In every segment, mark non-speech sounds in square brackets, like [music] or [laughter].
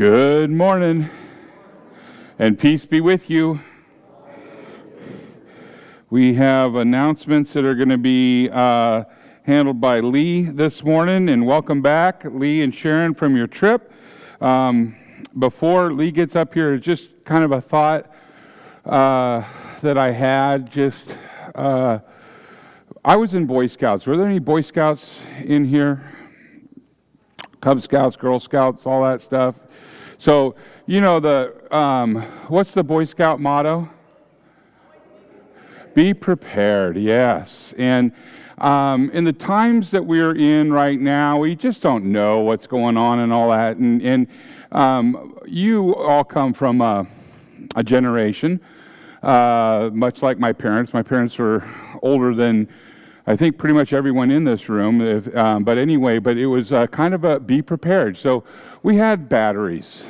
Good morning, and peace be with you. We have announcements that are going to be uh, handled by Lee this morning, and welcome back, Lee and Sharon, from your trip. Um, before Lee gets up here, just kind of a thought uh, that I had. Just uh, I was in Boy Scouts. Were there any Boy Scouts in here? Cub Scouts, Girl Scouts, all that stuff. So, you know, the um, what's the Boy Scout motto? Be prepared, yes. And um, in the times that we're in right now, we just don't know what's going on and all that. And, and um, you all come from a, a generation, uh, much like my parents. My parents were older than I think pretty much everyone in this room. If, um, but anyway, but it was uh, kind of a be prepared. So we had batteries.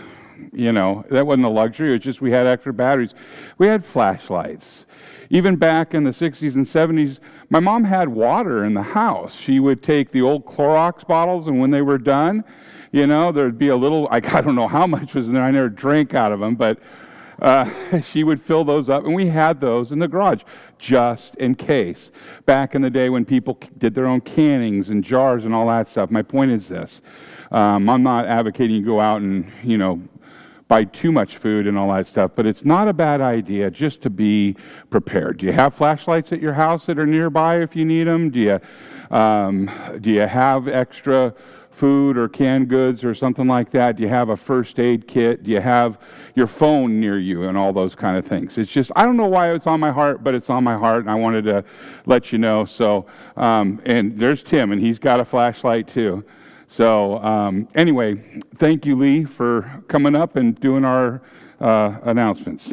You know, that wasn't a luxury. It was just we had extra batteries. We had flashlights. Even back in the 60s and 70s, my mom had water in the house. She would take the old Clorox bottles, and when they were done, you know, there'd be a little, I, [laughs] I don't know how much was in there. I never drank out of them, but uh, [laughs] she would fill those up, and we had those in the garage just in case. Back in the day when people did their own cannings and jars and all that stuff. My point is this um, I'm not advocating you go out and, you know, buy too much food and all that stuff, but it's not a bad idea just to be prepared. Do you have flashlights at your house that are nearby if you need them? Do you, um, do you have extra food or canned goods or something like that? Do you have a first aid kit? Do you have your phone near you and all those kind of things? It's just, I don't know why it's on my heart, but it's on my heart, and I wanted to let you know. So, um, and there's Tim, and he's got a flashlight too. So, um, anyway, thank you, Lee, for coming up and doing our uh, announcements.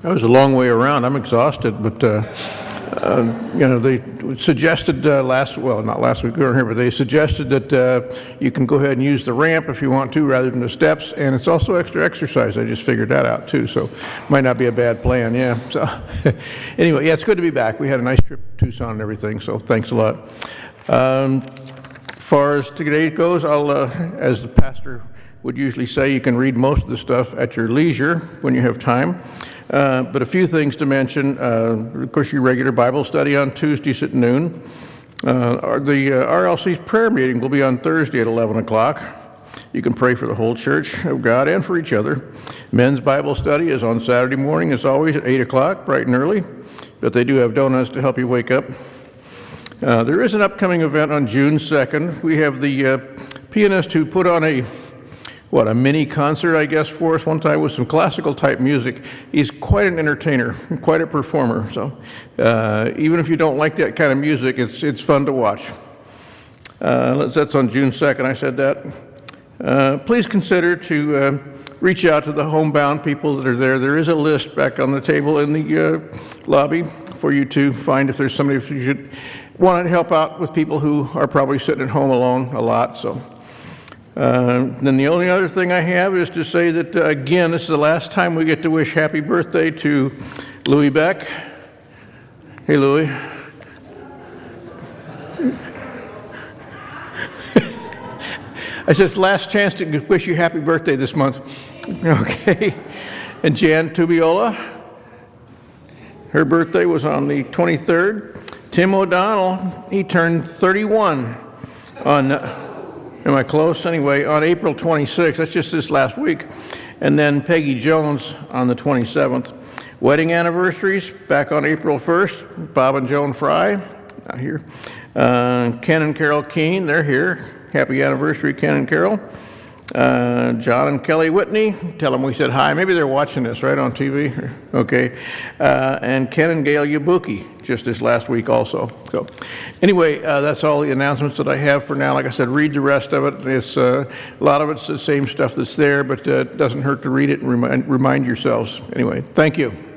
That was a long way around. I'm exhausted, but uh, uh, you know they suggested uh, last well not last week we weren't here, but they suggested that uh, you can go ahead and use the ramp if you want to rather than the steps, and it's also extra exercise. I just figured that out too, so might not be a bad plan. Yeah. So [laughs] anyway, yeah, it's good to be back. We had a nice trip to Tucson and everything, so thanks a lot. Um, far as today goes, I'll uh, as the pastor would usually say, you can read most of the stuff at your leisure when you have time. Uh, but a few things to mention. Uh, of course, your regular Bible study on Tuesdays at noon. Uh, the uh, RLC's prayer meeting will be on Thursday at 11 o'clock. You can pray for the whole church of God and for each other. Men's Bible study is on Saturday morning, as always, at 8 o'clock, bright and early. But they do have donuts to help you wake up. Uh, there is an upcoming event on June 2nd. We have the pianist who put on a what, a mini concert, I guess, for us one time with some classical type music. He's quite an entertainer, [laughs] quite a performer. So uh, even if you don't like that kind of music, it's, it's fun to watch. Uh, that's on June 2nd, I said that. Uh, please consider to uh, reach out to the homebound people that are there. There is a list back on the table in the uh, lobby for you to find if there's somebody who should want to help out with people who are probably sitting at home alone a lot. So. Uh, then the only other thing I have is to say that, uh, again, this is the last time we get to wish happy birthday to Louis Beck. Hey, Louis. I said, last chance to wish you happy birthday this month. Okay. And Jan Tubiola, her birthday was on the 23rd. Tim O'Donnell, he turned 31 on. Uh, Am I close? Anyway, on April 26th, that's just this last week, and then Peggy Jones on the 27th. Wedding anniversaries back on April 1st, Bob and Joan Fry, not here. Uh, Ken and Carol Keene, they're here. Happy anniversary, Ken and Carol. Uh, John and Kelly Whitney, tell them we said hi. Maybe they're watching this right on TV. [laughs] okay. Uh, and Ken and Gail Yabuki, just this last week also. So, anyway, uh, that's all the announcements that I have for now. Like I said, read the rest of it. It's uh, a lot of it's the same stuff that's there, but uh, it doesn't hurt to read it and remind, remind yourselves. Anyway, thank you.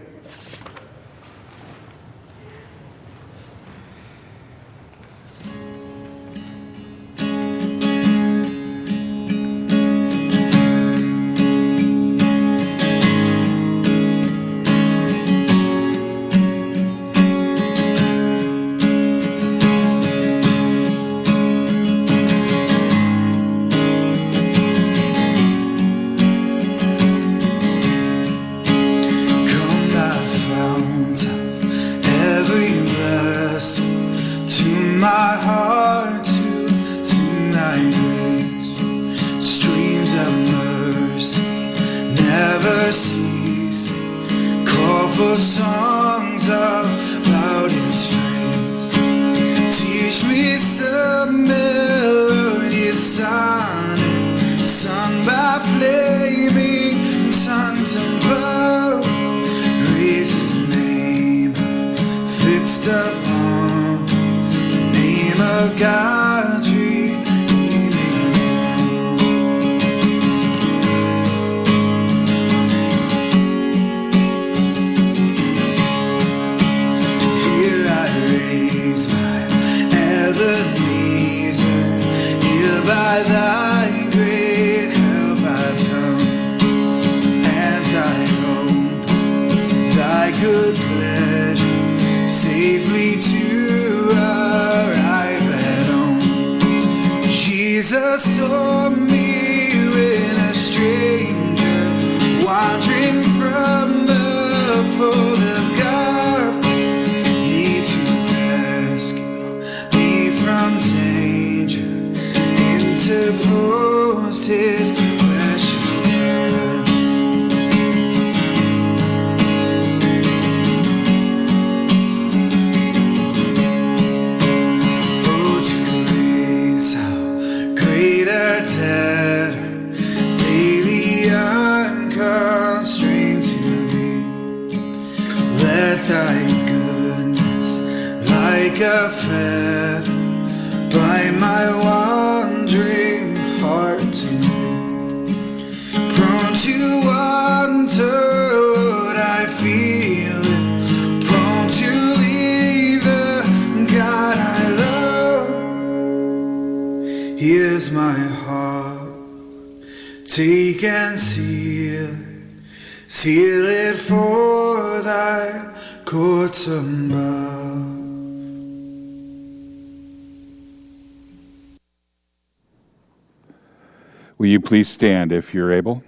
Will you please stand if you're able?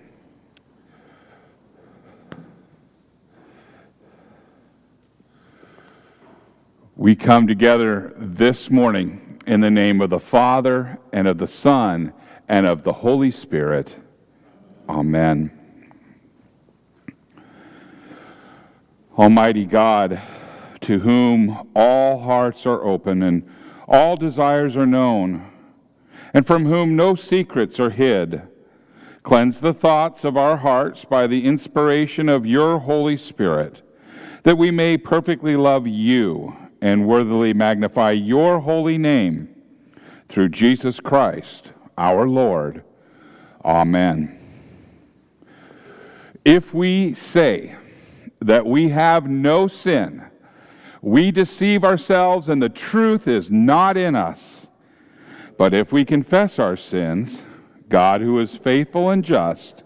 We come together this morning in the name of the Father and of the Son and of the Holy Spirit. Amen. Almighty God, to whom all hearts are open and all desires are known, and from whom no secrets are hid. Cleanse the thoughts of our hearts by the inspiration of your Holy Spirit, that we may perfectly love you and worthily magnify your holy name through Jesus Christ, our Lord. Amen. If we say that we have no sin, we deceive ourselves and the truth is not in us. But if we confess our sins, God, who is faithful and just,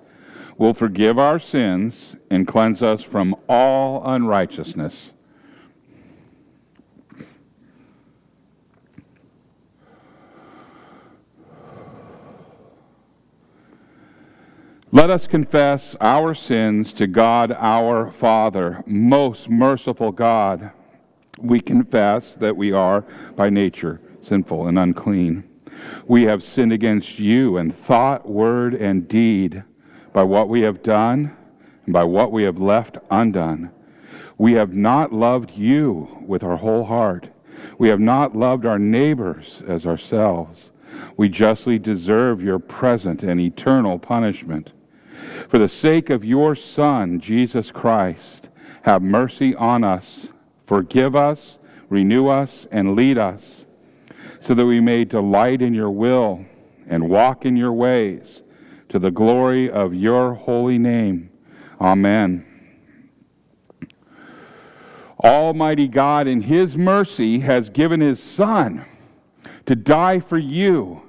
will forgive our sins and cleanse us from all unrighteousness. Let us confess our sins to God our Father, most merciful God. We confess that we are by nature sinful and unclean. We have sinned against you in thought, word, and deed by what we have done and by what we have left undone. We have not loved you with our whole heart. We have not loved our neighbors as ourselves. We justly deserve your present and eternal punishment. For the sake of your Son, Jesus Christ, have mercy on us, forgive us, renew us, and lead us so that we may delight in your will and walk in your ways to the glory of your holy name. Amen. Almighty God, in his mercy, has given his Son to die for you.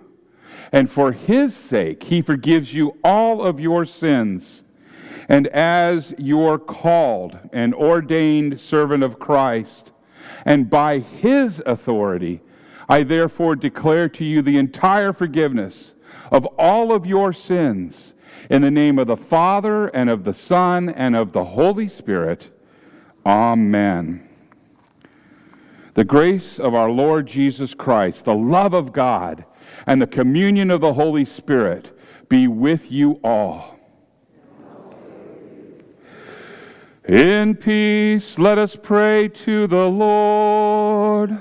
And for his sake, he forgives you all of your sins. And as your called and ordained servant of Christ, and by his authority, I therefore declare to you the entire forgiveness of all of your sins in the name of the Father and of the Son and of the Holy Spirit. Amen. The grace of our Lord Jesus Christ, the love of God, and the communion of the Holy Spirit be with you all. In peace, let us pray to the Lord.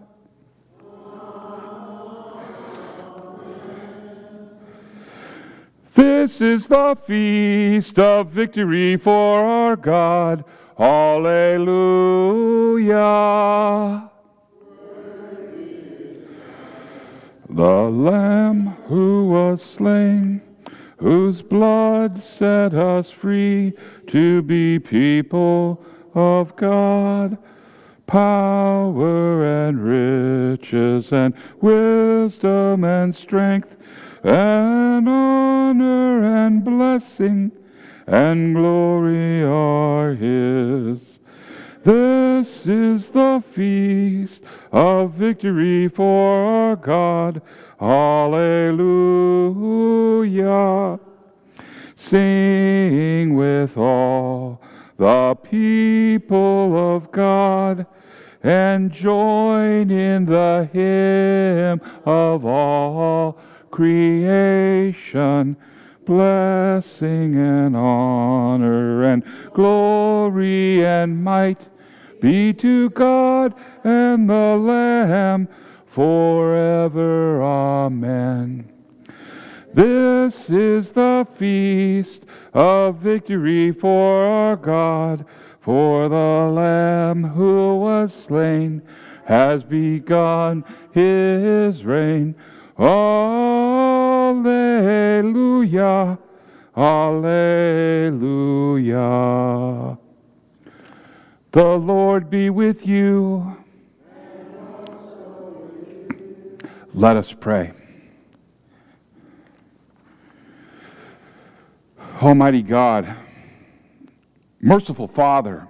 This is the feast of victory for our God. Alleluia. The Lamb who was slain, whose blood set us free to be people of God. Power and riches and wisdom and strength and honor and blessing and glory are his. This is the feast of victory for our God. Alleluia. Sing with all the people of God and join in the hymn of all creation, blessing and honor and glory and might be to God and the Lamb forever. Amen. This is the feast of victory for our God, for the Lamb who was slain has begun his reign. Alleluia, Alleluia. The Lord be with you. Let us pray. Almighty God, merciful Father,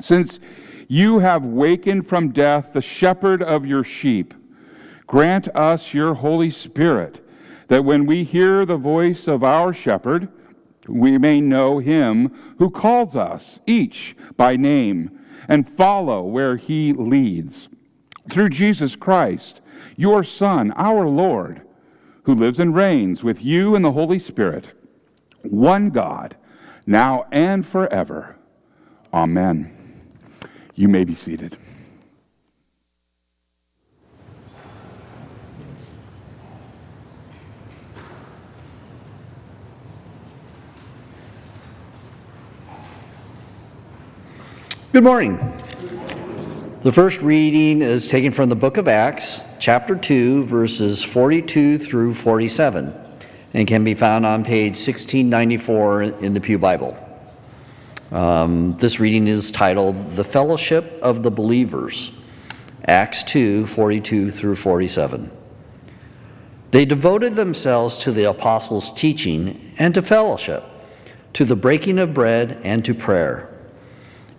since you have wakened from death the shepherd of your sheep, grant us your Holy Spirit, that when we hear the voice of our shepherd, we may know him who calls us, each by name, and follow where he leads. Through Jesus Christ, your Son, our Lord, who lives and reigns with you in the Holy Spirit one God, now and forever. Amen. You may be seated. Good morning. The first reading is taken from the book of Acts, chapter 2, verses 42 through 47 and can be found on page 1694 in the Pew Bible. Um, this reading is titled The Fellowship of the Believers, Acts 2 42 through 47. They devoted themselves to the apostles' teaching and to fellowship, to the breaking of bread and to prayer.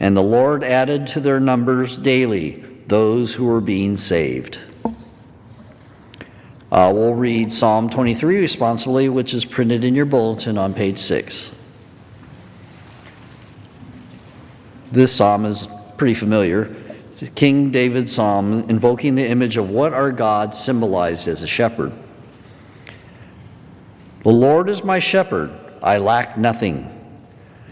And the Lord added to their numbers daily those who were being saved. Uh, we'll read Psalm 23 responsibly, which is printed in your bulletin on page 6. This psalm is pretty familiar. It's a King David psalm invoking the image of what our God symbolized as a shepherd. The Lord is my shepherd, I lack nothing.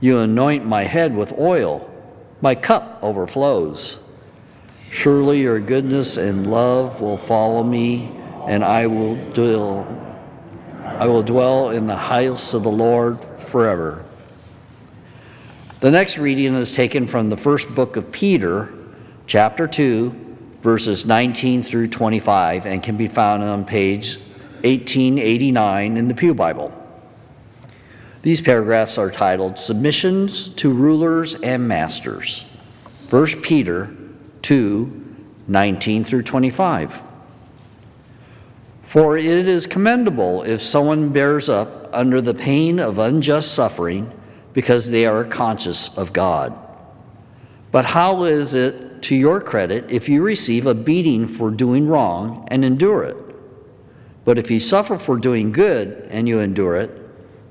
You anoint my head with oil, my cup overflows. Surely your goodness and love will follow me, and I will dwell, I will dwell in the house of the Lord forever. The next reading is taken from the first book of Peter, chapter 2, verses 19 through 25, and can be found on page 1889 in the Pew Bible. These paragraphs are titled Submissions to Rulers and Masters. 1 Peter 2 19 through 25. For it is commendable if someone bears up under the pain of unjust suffering because they are conscious of God. But how is it to your credit if you receive a beating for doing wrong and endure it? But if you suffer for doing good and you endure it,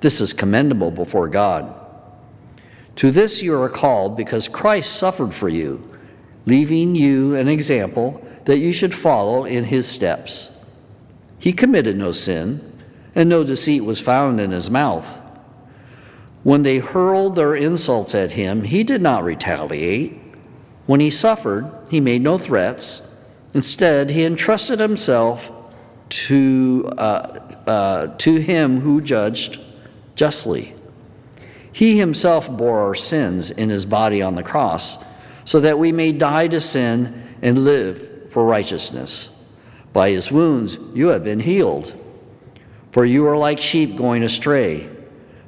this is commendable before God. To this you are called because Christ suffered for you, leaving you an example that you should follow in his steps. He committed no sin, and no deceit was found in his mouth. When they hurled their insults at him, he did not retaliate. When he suffered, he made no threats. Instead, he entrusted himself to, uh, uh, to him who judged justly. He himself bore our sins in his body on the cross, so that we may die to sin and live for righteousness. By his wounds you have been healed. For you are like sheep going astray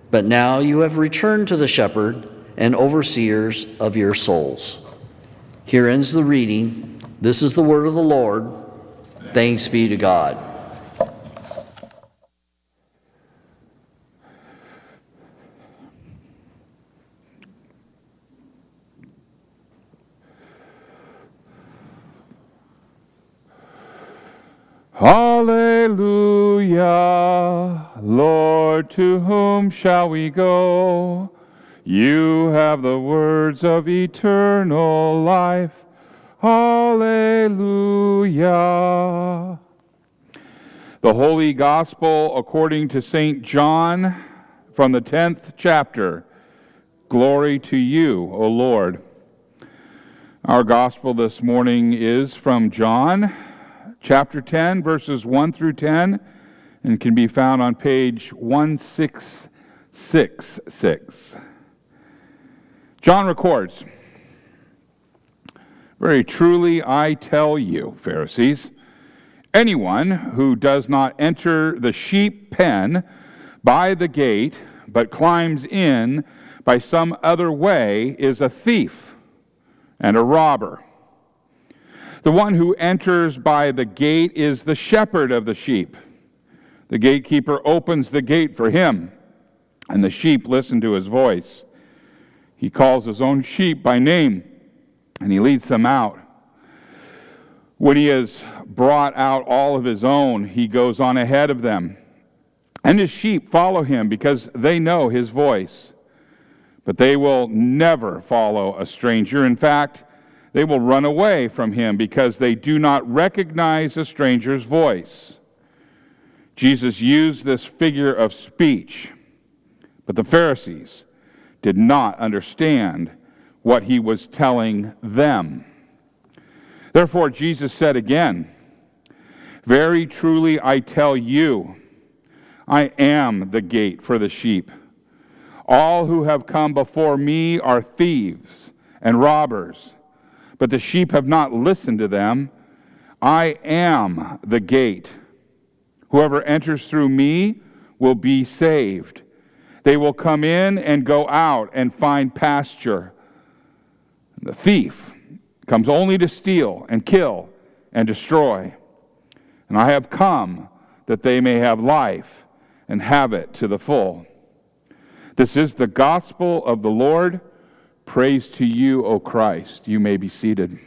but now you have returned to the shepherd and overseers of your souls. Here ends the reading. This is the word of the Lord. Thanks be to God. Hallelujah, Lord, to whom shall we go? You have the words of eternal life. Hallelujah. The Holy Gospel according to St. John from the 10th chapter. Glory to you, O Lord. Our Gospel this morning is from John chapter 10, verses 1 through 10, and can be found on page 1666. John records Very truly I tell you, Pharisees, anyone who does not enter the sheep pen by the gate, but climbs in by some other way, is a thief and a robber. The one who enters by the gate is the shepherd of the sheep. The gatekeeper opens the gate for him, and the sheep listen to his voice. He calls his own sheep by name, and he leads them out. When he has brought out all of his own, he goes on ahead of them. And his sheep follow him because they know his voice. But they will never follow a stranger. In fact, they will run away from him because they do not recognize a stranger's voice. Jesus used this figure of speech, but the Pharisees did not understand what he was telling them. Therefore, Jesus said again, Very truly I tell you, I am the gate for the sheep. All who have come before me are thieves and robbers but the sheep have not listened to them. I am the gate. Whoever enters through me will be saved. They will come in and go out and find pasture. The thief comes only to steal and kill and destroy. And I have come that they may have life and have it to the full. This is the gospel of the Lord. Praise to you, O Christ. You may be seated.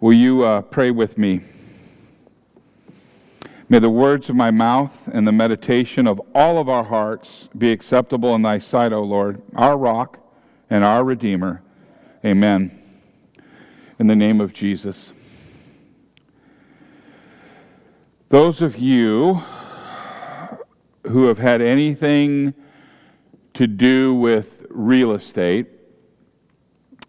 Will you uh, pray with me? May the words of my mouth and the meditation of all of our hearts be acceptable in thy sight, O Lord, our rock and our Redeemer. Amen. In the name of Jesus. Those of you who have had anything to do with real estate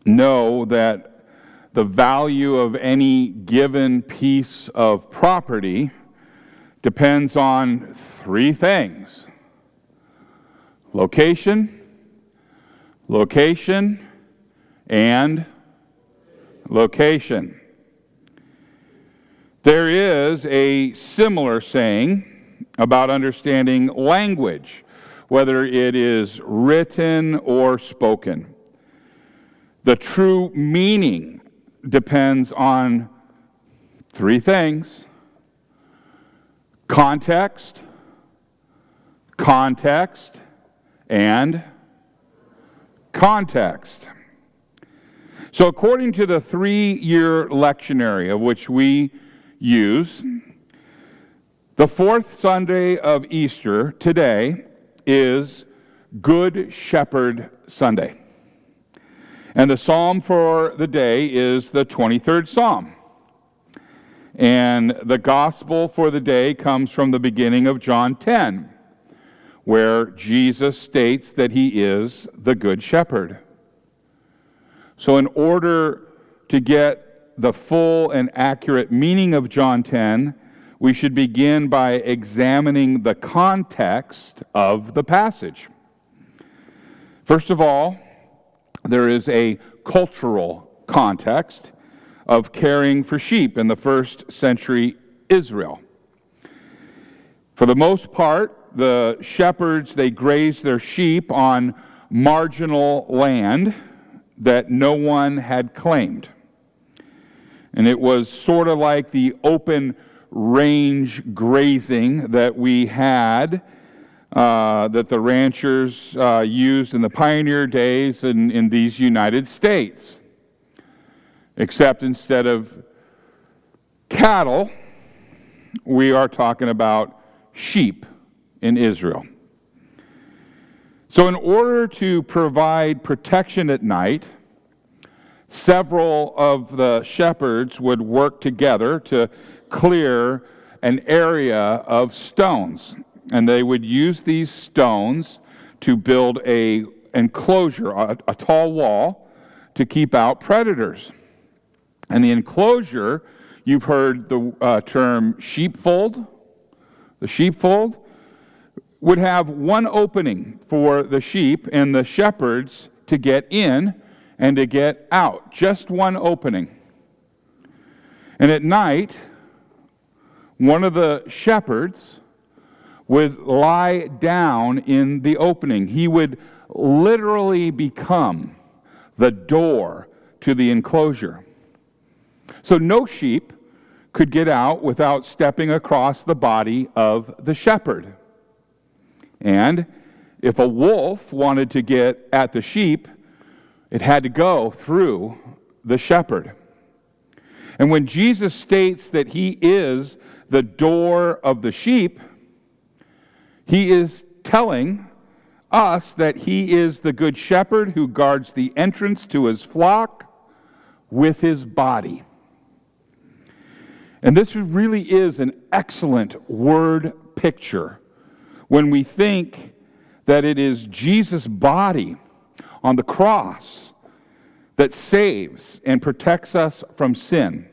know that the value of any given piece of property depends on three things location, location, and location. There is a similar saying about understanding language, whether it is written or spoken. The true meaning depends on three things context, context, and context. So, according to the three year lectionary of which we use, the fourth Sunday of Easter today is Good Shepherd Sunday. And the psalm for the day is the 23rd Psalm. And the gospel for the day comes from the beginning of John 10, where Jesus states that he is the Good Shepherd. So, in order to get the full and accurate meaning of John 10, we should begin by examining the context of the passage. First of all, there is a cultural context of caring for sheep in the first century Israel. For the most part, the shepherds they grazed their sheep on marginal land that no one had claimed. And it was sort of like the open range grazing that we had uh, that the ranchers uh, used in the pioneer days in, in these United States. Except instead of cattle, we are talking about sheep in Israel. So, in order to provide protection at night, several of the shepherds would work together to clear an area of stones and they would use these stones to build a enclosure, a, a tall wall, to keep out predators. And the enclosure, you've heard the uh, term sheepfold. The sheepfold would have one opening for the sheep and the shepherds to get in and to get out. Just one opening. And at night, one of the shepherds would lie down in the opening. He would literally become the door to the enclosure. So no sheep could get out without stepping across the body of the shepherd. And if a wolf wanted to get at the sheep, it had to go through the shepherd. And when Jesus states that he is the door of the sheep, he is telling us that he is the good shepherd who guards the entrance to his flock with his body. And this really is an excellent word picture when we think that it is Jesus' body on the cross that saves and protects us from sin,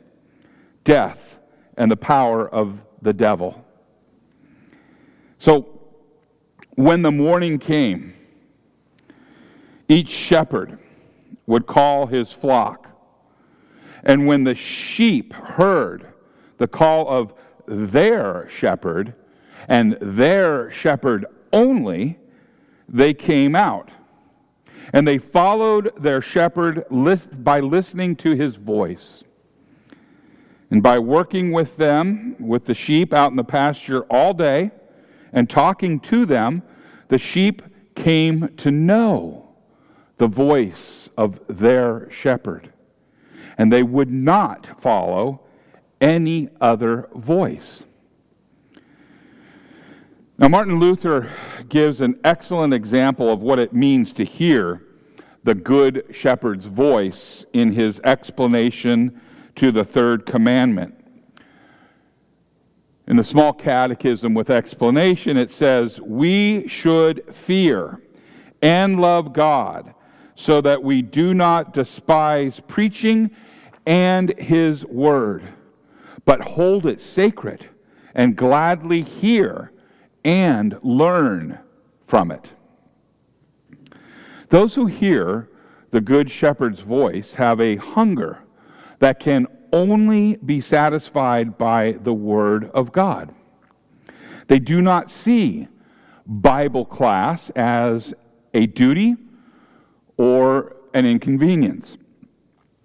death, and the power of the devil. So, when the morning came, each shepherd would call his flock. And when the sheep heard the call of their shepherd and their shepherd only, they came out. And they followed their shepherd by listening to his voice. And by working with them, with the sheep out in the pasture all day, and talking to them, the sheep came to know the voice of their shepherd. And they would not follow any other voice. Now, Martin Luther gives an excellent example of what it means to hear the Good Shepherd's voice in his explanation to the third commandment. In the small catechism with explanation, it says, We should fear and love God so that we do not despise preaching and his word, but hold it sacred and gladly hear and learn from it. Those who hear the Good Shepherd's voice have a hunger that can only be satisfied by the Word of God. They do not see Bible class as a duty or an inconvenience.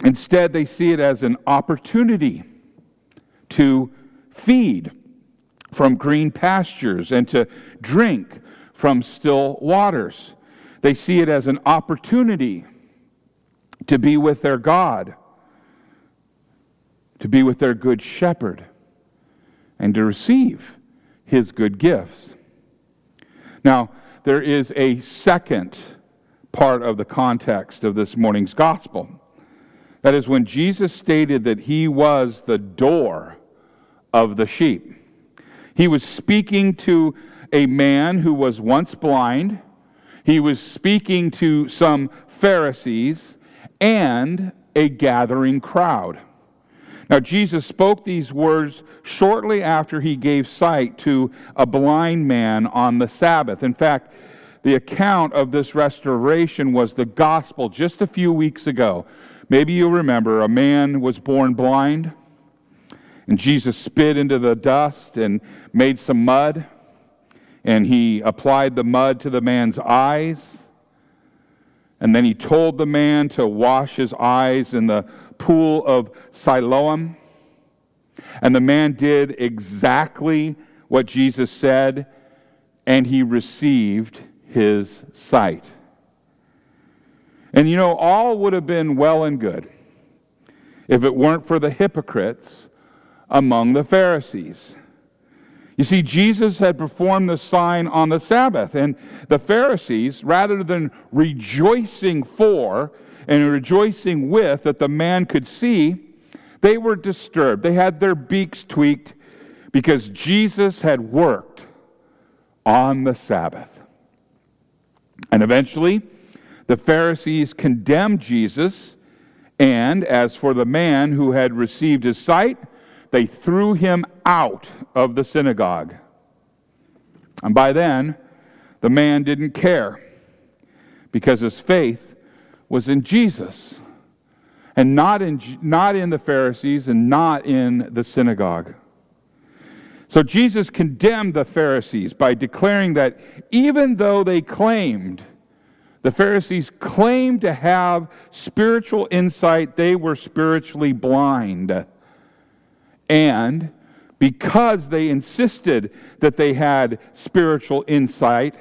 Instead, they see it as an opportunity to feed from green pastures and to drink from still waters. They see it as an opportunity to be with their God, to be with their good shepherd, and to receive his good gifts. Now, there is a second part of the context of this morning's gospel. That is when Jesus stated that he was the door of the sheep. He was speaking to a man who was once blind. He was speaking to some Pharisees and a gathering crowd. Now, Jesus spoke these words shortly after he gave sight to a blind man on the Sabbath. In fact, the account of this restoration was the gospel just a few weeks ago. Maybe you remember a man was born blind. And Jesus spit into the dust and made some mud, and he applied the mud to the man's eyes. And then he told the man to wash his eyes in the pool of Siloam. And the man did exactly what Jesus said, and he received his sight. And you know, all would have been well and good if it weren't for the hypocrites among the Pharisees. You see, Jesus had performed the sign on the Sabbath, and the Pharisees, rather than rejoicing for and rejoicing with that the man could see, they were disturbed. They had their beaks tweaked because Jesus had worked on the Sabbath. And eventually, the Pharisees condemned Jesus, and as for the man who had received his sight, they threw him out of the synagogue. And by then, the man didn't care because his faith was in Jesus and not in, not in the Pharisees and not in the synagogue. So Jesus condemned the Pharisees by declaring that even though they claimed, the Pharisees claimed to have spiritual insight, they were spiritually blind. And because they insisted that they had spiritual insight,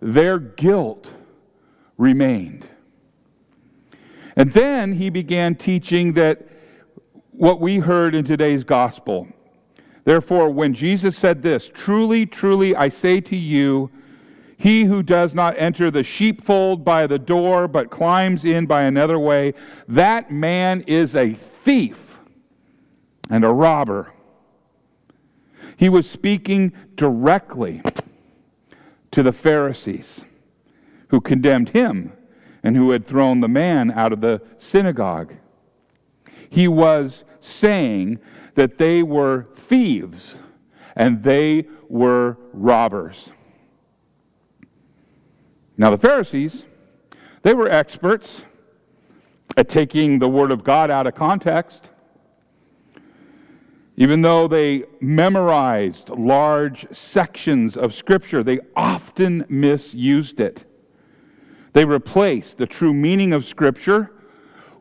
their guilt remained. And then he began teaching that what we heard in today's gospel. Therefore, when Jesus said this, truly, truly, I say to you, he who does not enter the sheepfold by the door, but climbs in by another way, that man is a thief and a robber. He was speaking directly to the Pharisees who condemned him and who had thrown the man out of the synagogue. He was saying that they were thieves and they were robbers. Now, the Pharisees, they were experts at taking the Word of God out of context. Even though they memorized large sections of Scripture, they often misused it. They replaced the true meaning of Scripture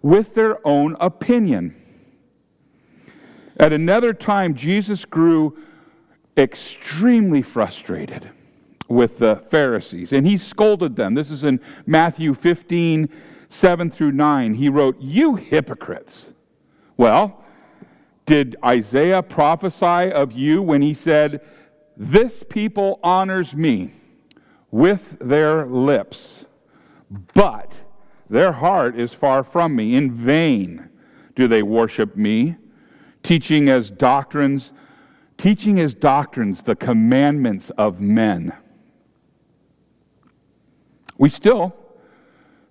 with their own opinion. At another time, Jesus grew extremely frustrated with the Pharisees, and he scolded them. This is in Matthew 15, 7 through 9. He wrote, You hypocrites. Well, did Isaiah prophesy of you when he said, This people honors me with their lips, but their heart is far from me. In vain do they worship me, teaching as doctrines, teaching as doctrines the commandments of men. We still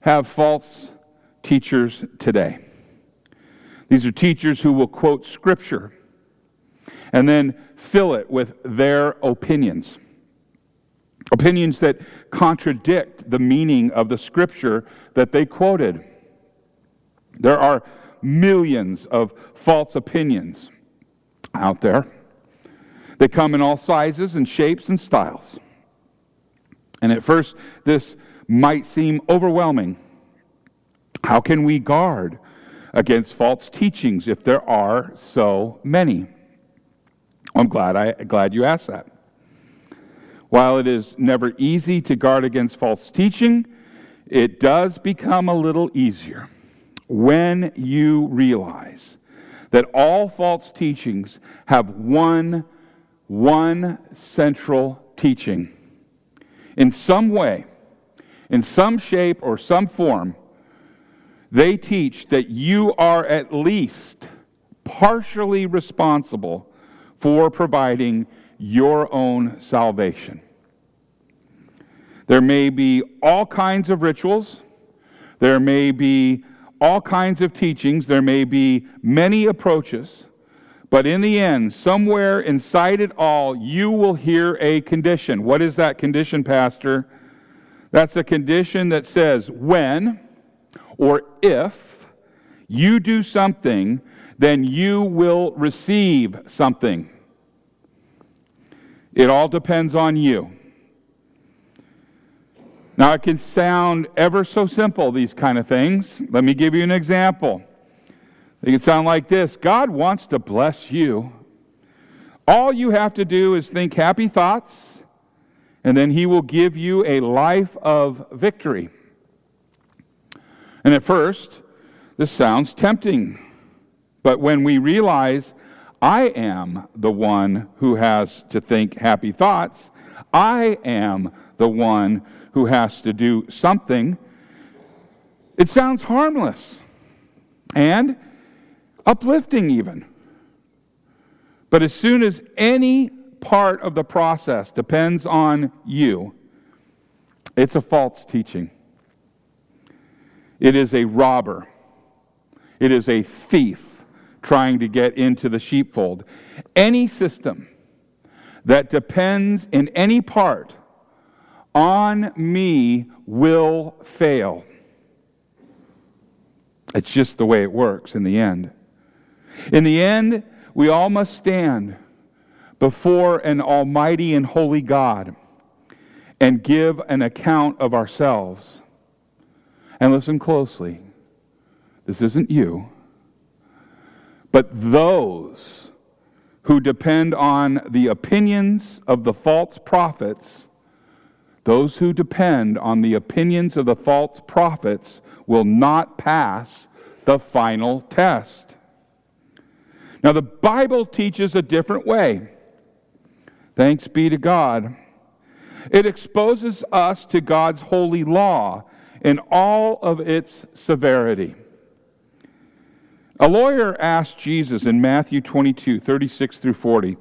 have false teachers today. These are teachers who will quote scripture and then fill it with their opinions. Opinions that contradict the meaning of the scripture that they quoted. There are millions of false opinions out there. They come in all sizes and shapes and styles. And at first, this might seem overwhelming. How can we guard against false teachings if there are so many? I'm glad, I, glad you asked that. While it is never easy to guard against false teaching, it does become a little easier when you realize that all false teachings have one, one central teaching. In some way, in some shape or some form, they teach that you are at least partially responsible for providing your own salvation. There may be all kinds of rituals, there may be all kinds of teachings, there may be many approaches, but in the end, somewhere inside it all, you will hear a condition. What is that condition, Pastor? That's a condition that says when or if you do something, then you will receive something. It all depends on you. Now, it can sound ever so simple, these kind of things. Let me give you an example. It can sound like this God wants to bless you. All you have to do is think happy thoughts, and then He will give you a life of victory. And at first, this sounds tempting. But when we realize I am the one who has to think happy thoughts. I am the one who has to do something. It sounds harmless and uplifting, even. But as soon as any part of the process depends on you, it's a false teaching. It is a robber. It is a thief trying to get into the sheepfold. Any system that depends in any part on me will fail. It's just the way it works in the end. In the end, we all must stand before an almighty and holy God and give an account of ourselves. And listen closely. This isn't you. But those who depend on the opinions of the false prophets, those who depend on the opinions of the false prophets will not pass the final test. Now, the Bible teaches a different way. Thanks be to God. It exposes us to God's holy law in all of its severity. A lawyer asked Jesus in Matthew 22, 36 through 40.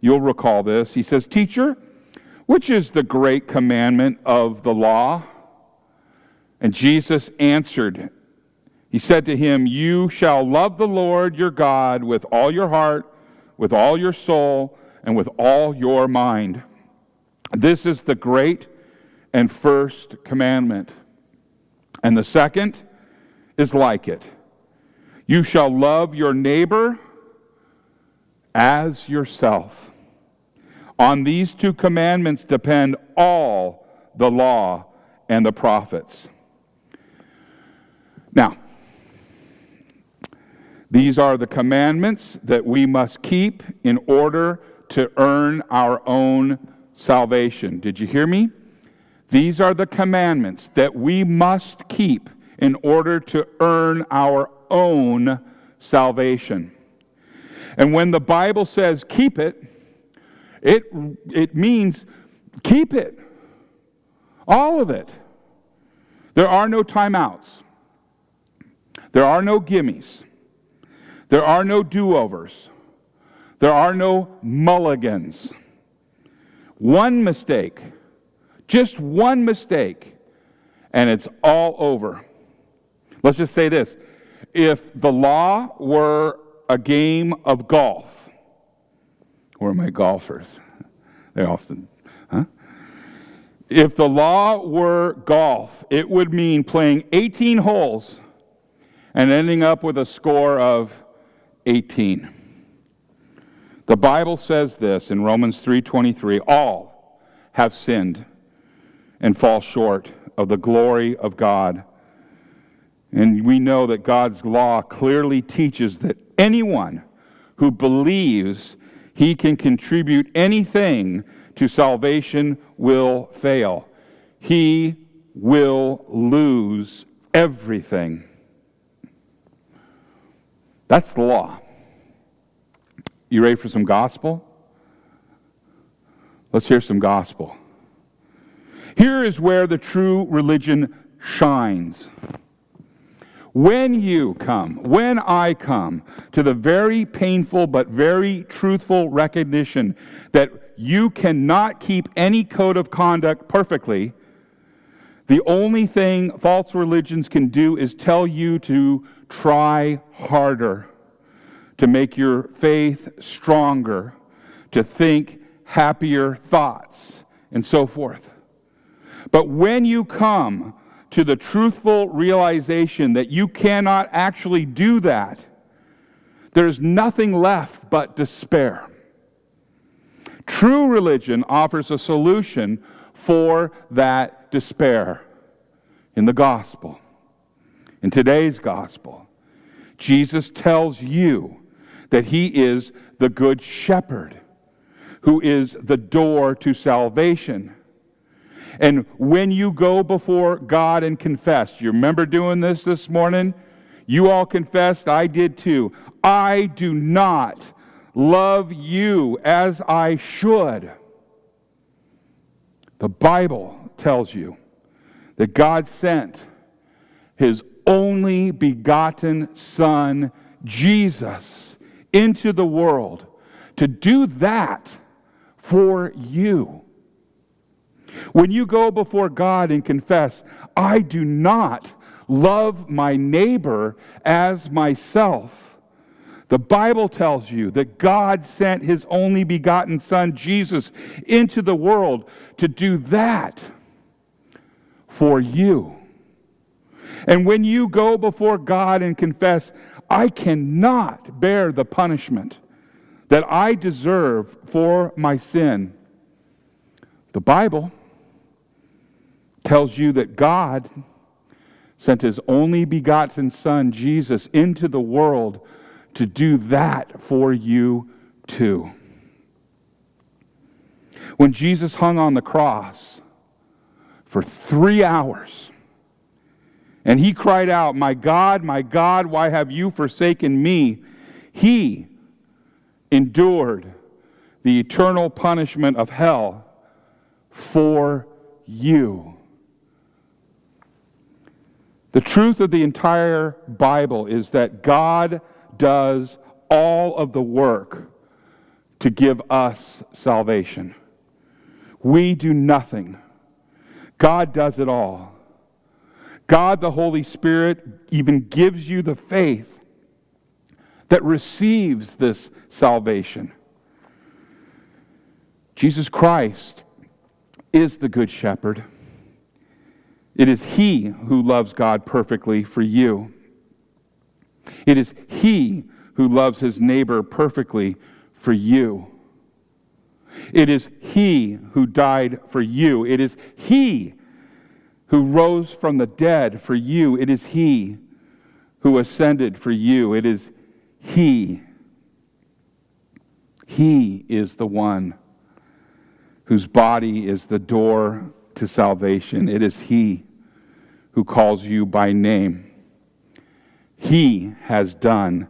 You'll recall this. He says, Teacher, which is the great commandment of the law? And Jesus answered, He said to him, You shall love the Lord your God with all your heart, with all your soul, and with all your mind. This is the great and first commandment. And the second is like it you shall love your neighbor as yourself. On these two commandments depend all the law and the prophets. Now, these are the commandments that we must keep in order to earn our own salvation. Did you hear me? These are the commandments that we must keep in order to earn our own salvation. And when the Bible says keep it, it, it means keep it. All of it. There are no timeouts. There are no gimmies. There are no do overs. There are no mulligans. One mistake, just one mistake, and it's all over. Let's just say this if the law were a game of golf, where are my golfers? They're often, huh? If the law were golf, it would mean playing 18 holes and ending up with a score of 18. The Bible says this in Romans 3:23, all have sinned and fall short of the glory of God. And we know that God's law clearly teaches that anyone who believes he can contribute anything to salvation will fail. He will lose everything. That's the law. You ready for some gospel? Let's hear some gospel. Here is where the true religion shines. When you come, when I come to the very painful but very truthful recognition that you cannot keep any code of conduct perfectly, the only thing false religions can do is tell you to try harder, to make your faith stronger, to think happier thoughts, and so forth. But when you come to the truthful realization that you cannot actually do that, there's nothing left but despair. True religion offers a solution for that despair in the gospel. In today's gospel, Jesus tells you that he is the good shepherd who is the door to salvation. And when you go before God and confess, you remember doing this this morning? You all confessed, I did too. I do not love you as I should. The Bible tells you that God sent his only begotten Son, Jesus, into the world to do that for you. When you go before God and confess, I do not love my neighbor as myself, the Bible tells you that God sent his only begotten Son, Jesus, into the world to do that for you. And when you go before God and confess, I cannot bear the punishment that I deserve for my sin, the Bible tells you that God sent his only begotten Son, Jesus, into the world to do that for you too. When Jesus hung on the cross for three hours, and he cried out, My God, my God, why have you forsaken me? He endured the eternal punishment of hell for you. The truth of the entire Bible is that God does all of the work to give us salvation. We do nothing. God does it all. God, the Holy Spirit, even gives you the faith that receives this salvation. Jesus Christ is the Good Shepherd. It is He who loves God perfectly for you. It is He who loves His neighbor perfectly for you. It is He who died for you. It is He who rose from the dead for you. It is He who ascended for you. It is He. He is the one whose body is the door to salvation. It is He who calls you by name. He has done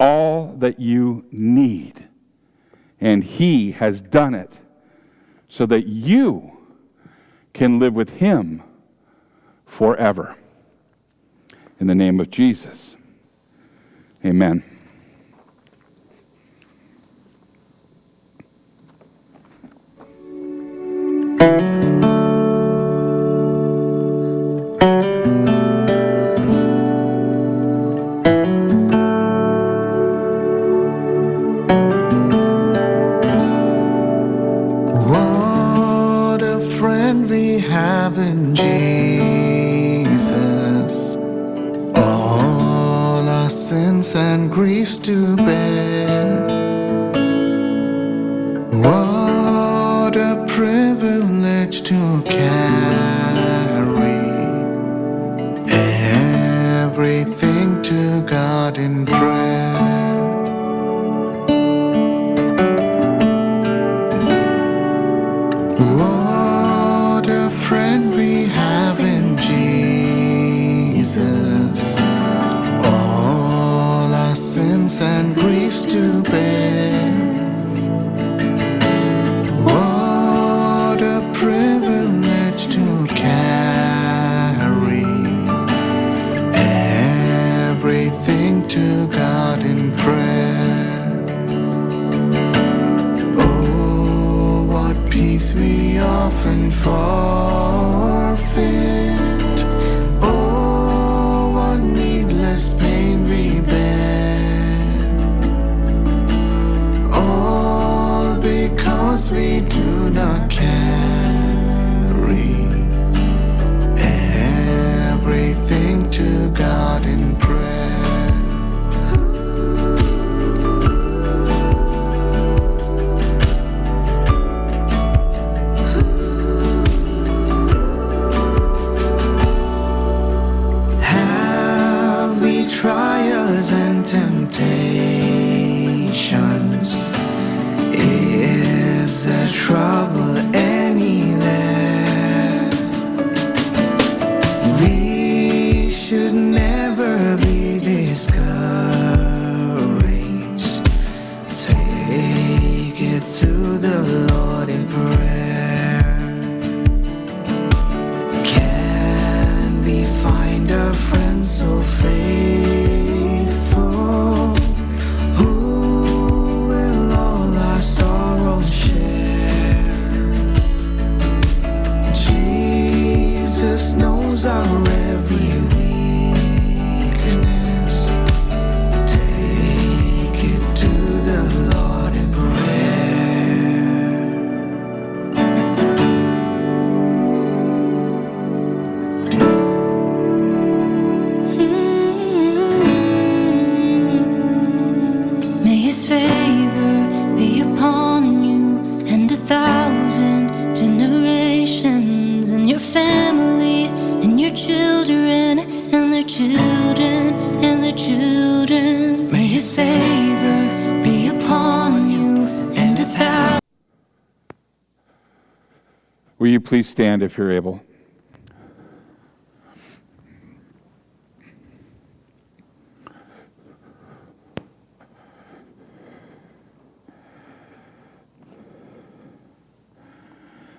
all that you need, and He has done it so that you can live with Him forever. In the name of Jesus, amen. What in Jesus. All our sins and griefs to bear. Stand if you're able?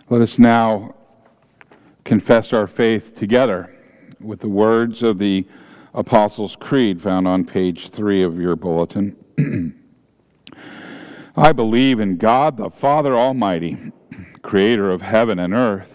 Let us now confess our faith together with the words of the Apostles' Creed found on page three of your bulletin. [clears throat] I believe in God the Father Almighty, creator of heaven and earth.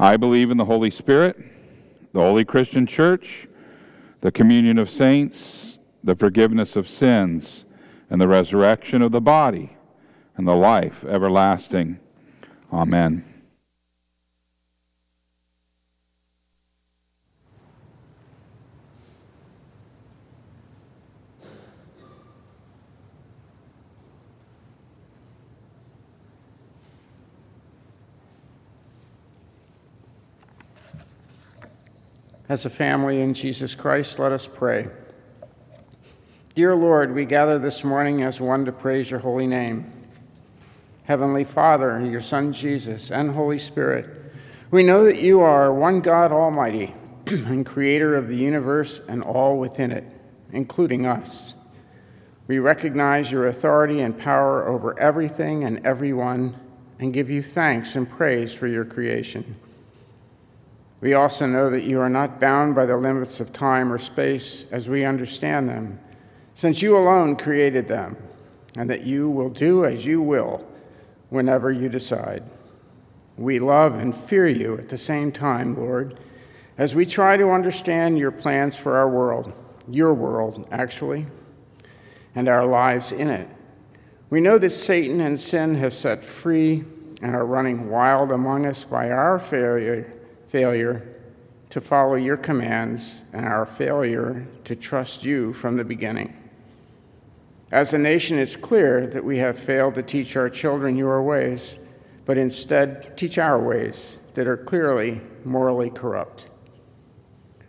I believe in the Holy Spirit, the holy Christian church, the communion of saints, the forgiveness of sins, and the resurrection of the body, and the life everlasting. Amen. As a family in Jesus Christ, let us pray. Dear Lord, we gather this morning as one to praise your holy name. Heavenly Father, your Son Jesus, and Holy Spirit, we know that you are one God Almighty [clears throat] and creator of the universe and all within it, including us. We recognize your authority and power over everything and everyone and give you thanks and praise for your creation. We also know that you are not bound by the limits of time or space as we understand them, since you alone created them, and that you will do as you will whenever you decide. We love and fear you at the same time, Lord, as we try to understand your plans for our world, your world, actually, and our lives in it. We know that Satan and sin have set free and are running wild among us by our failure failure to follow your commands and our failure to trust you from the beginning. As a nation, it's clear that we have failed to teach our children your ways, but instead teach our ways that are clearly morally corrupt.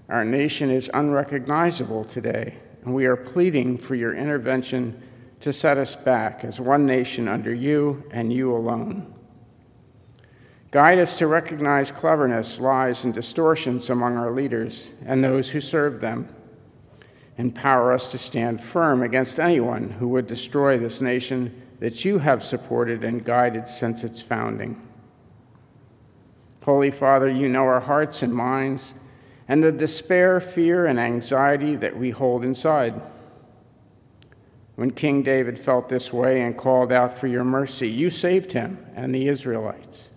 Our nation is unrecognizable today, and we are pleading for your intervention to set us back as one nation under you and you alone. Guide us to recognize cleverness, lies, and distortions among our leaders and those who serve them. Empower us to stand firm against anyone who would destroy this nation that you have supported and guided since its founding. Holy Father, you know our hearts and minds and the despair, fear, and anxiety that we hold inside. When King David felt this way and called out for your mercy, you saved him and the Israelites.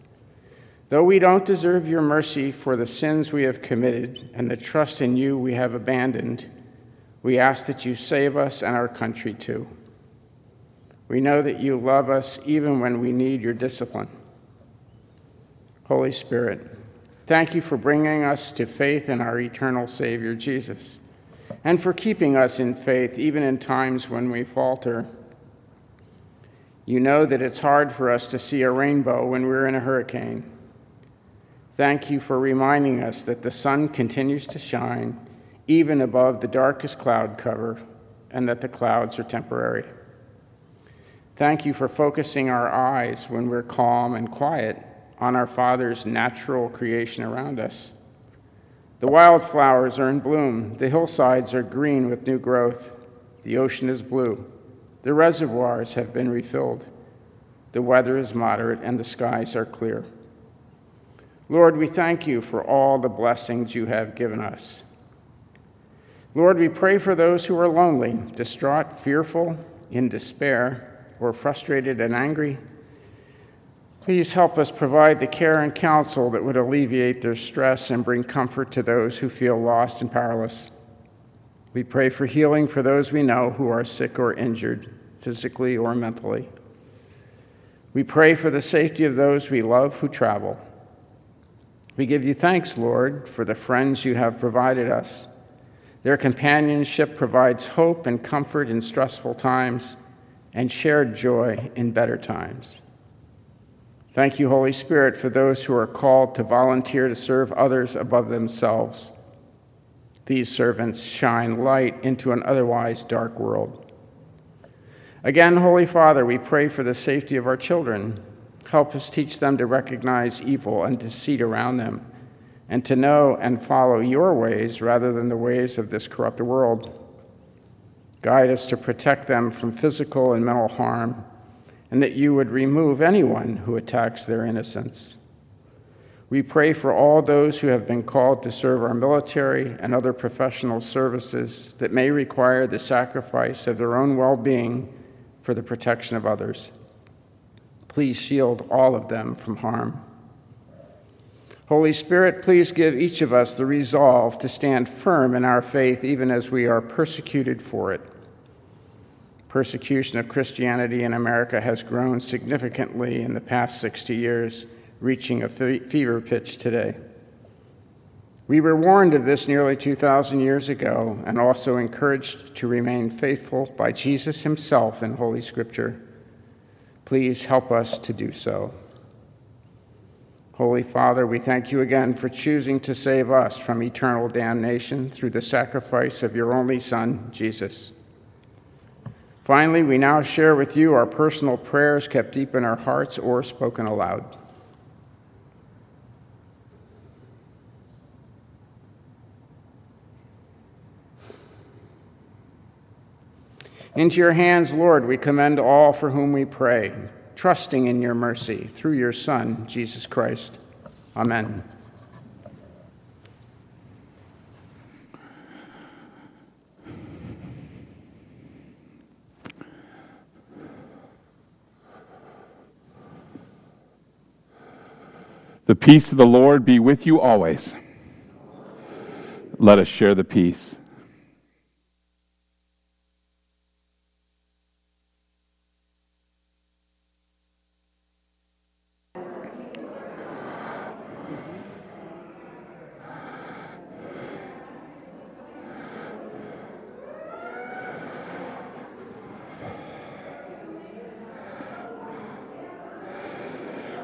Though we don't deserve your mercy for the sins we have committed and the trust in you we have abandoned, we ask that you save us and our country too. We know that you love us even when we need your discipline. Holy Spirit, thank you for bringing us to faith in our eternal Savior, Jesus, and for keeping us in faith even in times when we falter. You know that it's hard for us to see a rainbow when we're in a hurricane. Thank you for reminding us that the sun continues to shine even above the darkest cloud cover and that the clouds are temporary. Thank you for focusing our eyes when we're calm and quiet on our Father's natural creation around us. The wildflowers are in bloom, the hillsides are green with new growth, the ocean is blue, the reservoirs have been refilled, the weather is moderate, and the skies are clear. Lord, we thank you for all the blessings you have given us. Lord, we pray for those who are lonely, distraught, fearful, in despair, or frustrated and angry. Please help us provide the care and counsel that would alleviate their stress and bring comfort to those who feel lost and powerless. We pray for healing for those we know who are sick or injured, physically or mentally. We pray for the safety of those we love who travel. We give you thanks, Lord, for the friends you have provided us. Their companionship provides hope and comfort in stressful times and shared joy in better times. Thank you, Holy Spirit, for those who are called to volunteer to serve others above themselves. These servants shine light into an otherwise dark world. Again, Holy Father, we pray for the safety of our children Help us teach them to recognize evil and deceit around them, and to know and follow your ways rather than the ways of this corrupt world. Guide us to protect them from physical and mental harm, and that you would remove anyone who attacks their innocence. We pray for all those who have been called to serve our military and other professional services that may require the sacrifice of their own well being for the protection of others. Please shield all of them from harm. Holy Spirit, please give each of us the resolve to stand firm in our faith even as we are persecuted for it. Persecution of Christianity in America has grown significantly in the past 60 years, reaching a fever pitch today. We were warned of this nearly 2,000 years ago and also encouraged to remain faithful by Jesus himself in Holy Scripture. Please help us to do so. Holy Father, we thank you again for choosing to save us from eternal damnation through the sacrifice of your only Son, Jesus. Finally, we now share with you our personal prayers kept deep in our hearts or spoken aloud. Into your hands, Lord, we commend all for whom we pray, trusting in your mercy through your Son, Jesus Christ. Amen. The peace of the Lord be with you always. Let us share the peace.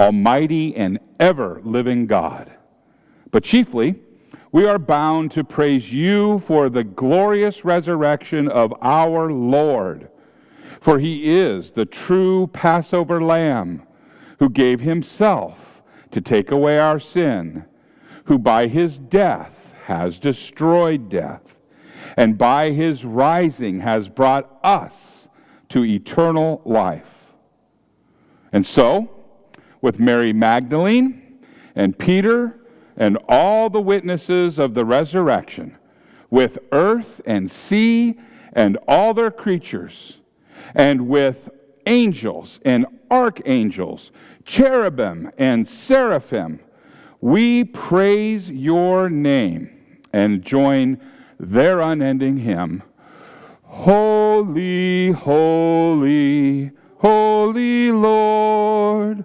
Almighty and ever living God. But chiefly, we are bound to praise you for the glorious resurrection of our Lord. For he is the true Passover lamb who gave himself to take away our sin, who by his death has destroyed death, and by his rising has brought us to eternal life. And so, with Mary Magdalene and Peter and all the witnesses of the resurrection, with earth and sea and all their creatures, and with angels and archangels, cherubim and seraphim, we praise your name and join their unending hymn Holy, holy, holy Lord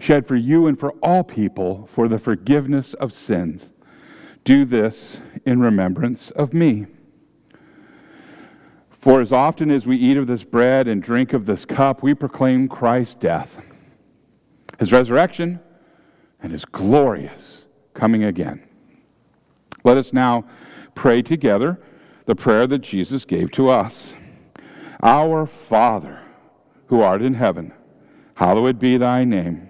shed for you and for all people for the forgiveness of sins. Do this in remembrance of me. For as often as we eat of this bread and drink of this cup, we proclaim Christ's death, his resurrection, and his glorious coming again. Let us now pray together the prayer that Jesus gave to us Our Father, who art in heaven, hallowed be thy name.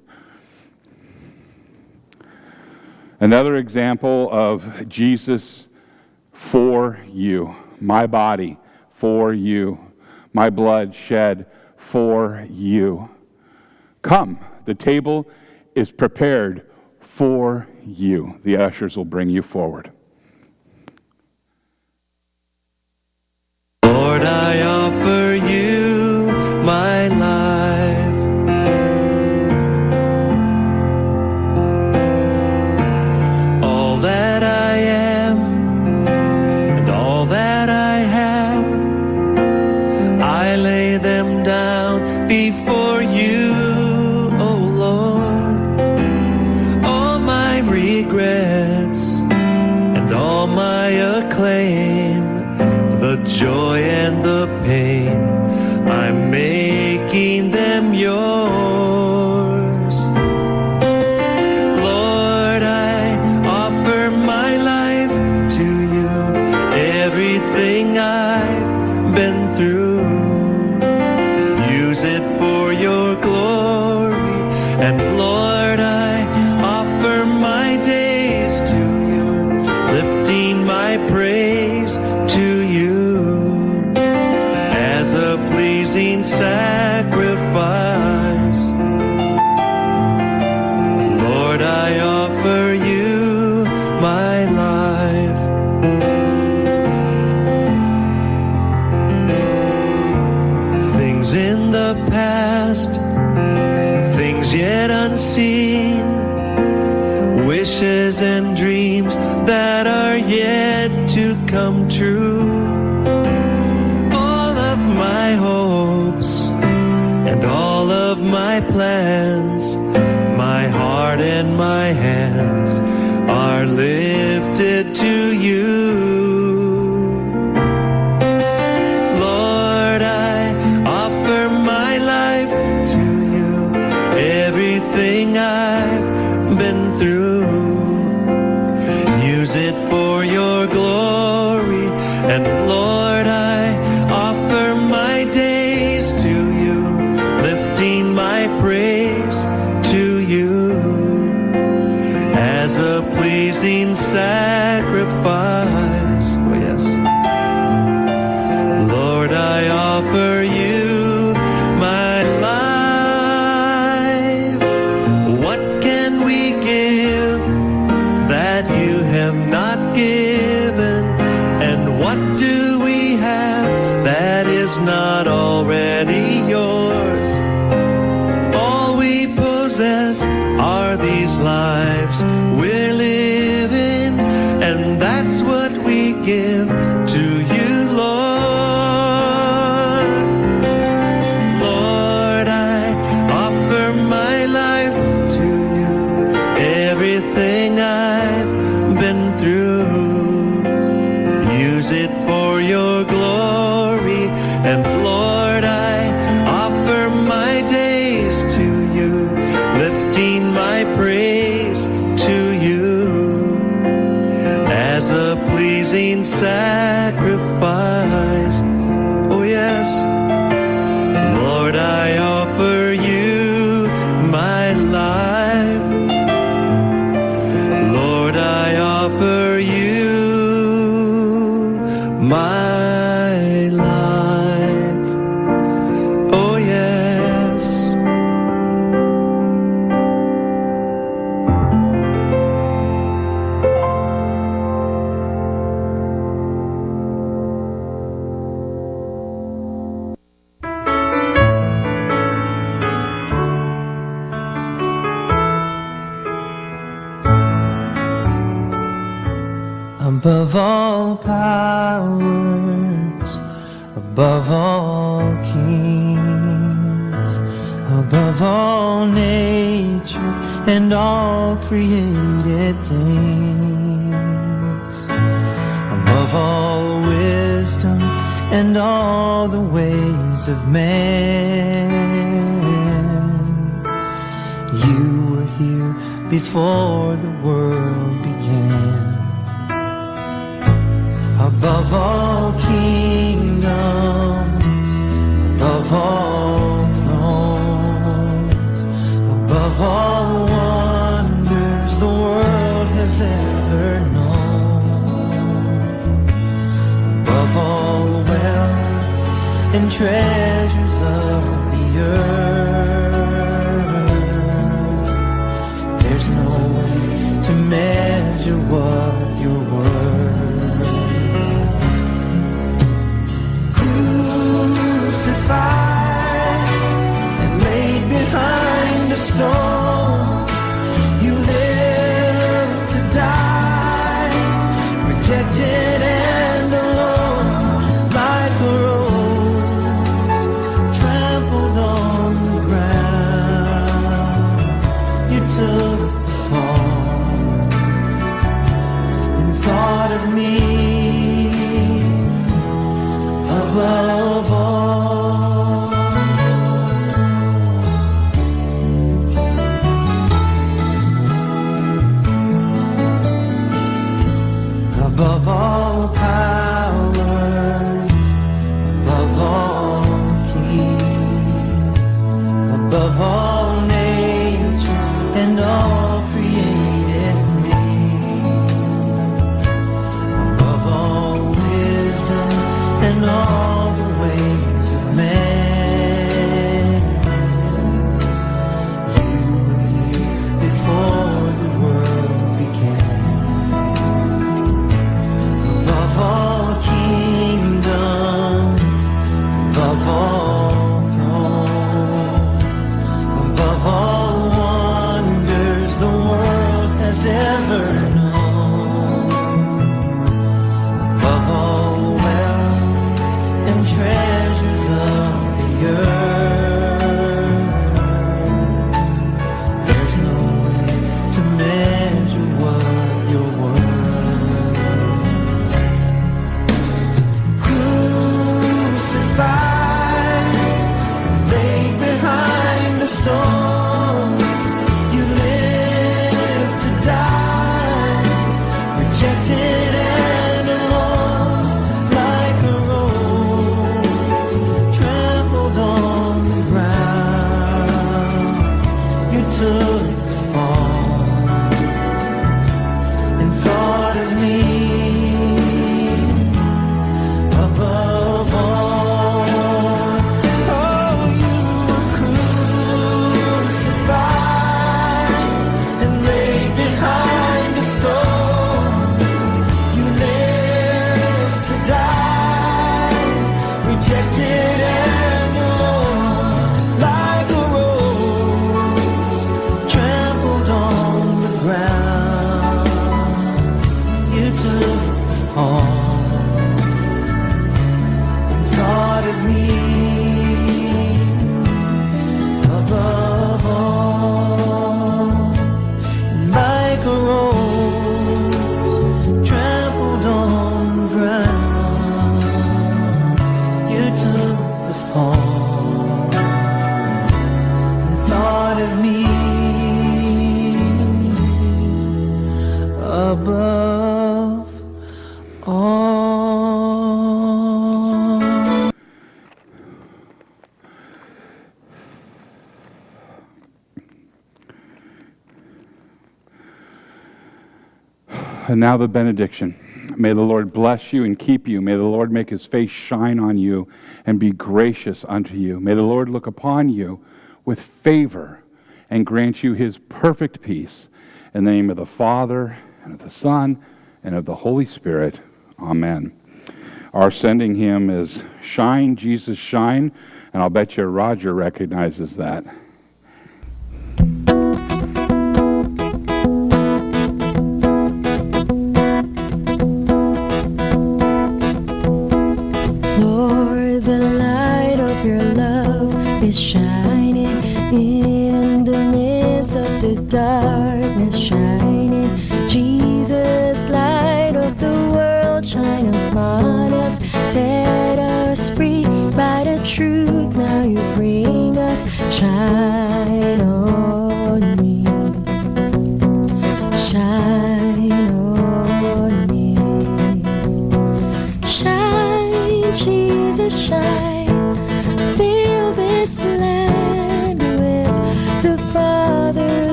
Another example of Jesus for you, my body for you, my blood shed for you. Come, the table is prepared for you. The ushers will bring you forward. Lord, I offer you my joy and all created things, above all wisdom and all the ways of man. You were here before the world began, above all kingdoms, above all thrones, above all 绝 now the benediction. May the Lord bless you and keep you. May the Lord make his face shine on you and be gracious unto you. May the Lord look upon you with favor and grant you his perfect peace. In the name of the Father, and of the Son, and of the Holy Spirit. Amen. Our sending hymn is Shine, Jesus, Shine, and I'll bet you Roger recognizes that. is shining in the midst of the darkness, shining. Jesus, light of the world, shine upon us, set us free by the truth. Now you bring us, shine on.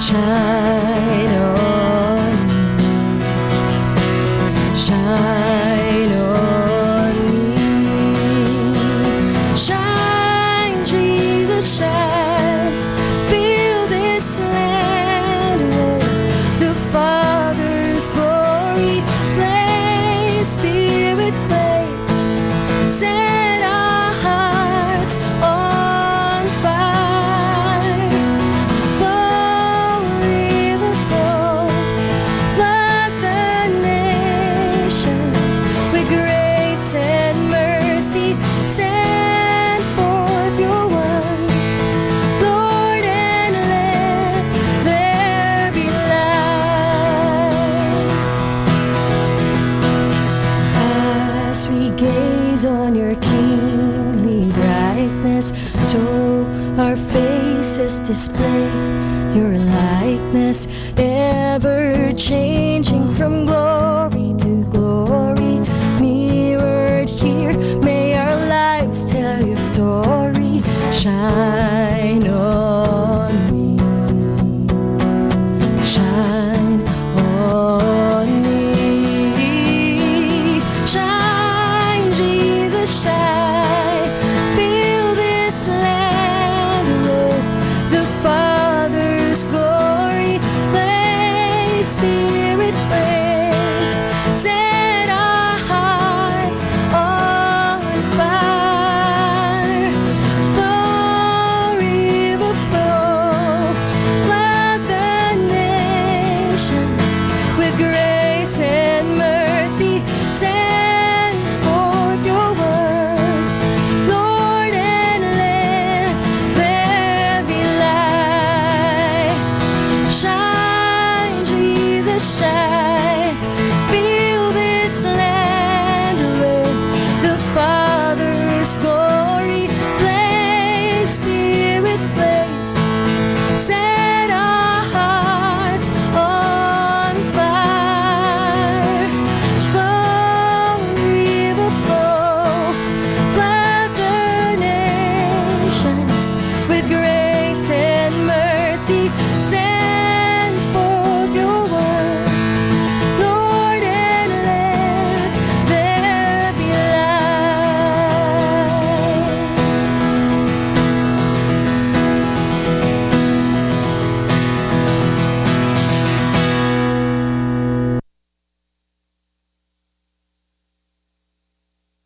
China. display.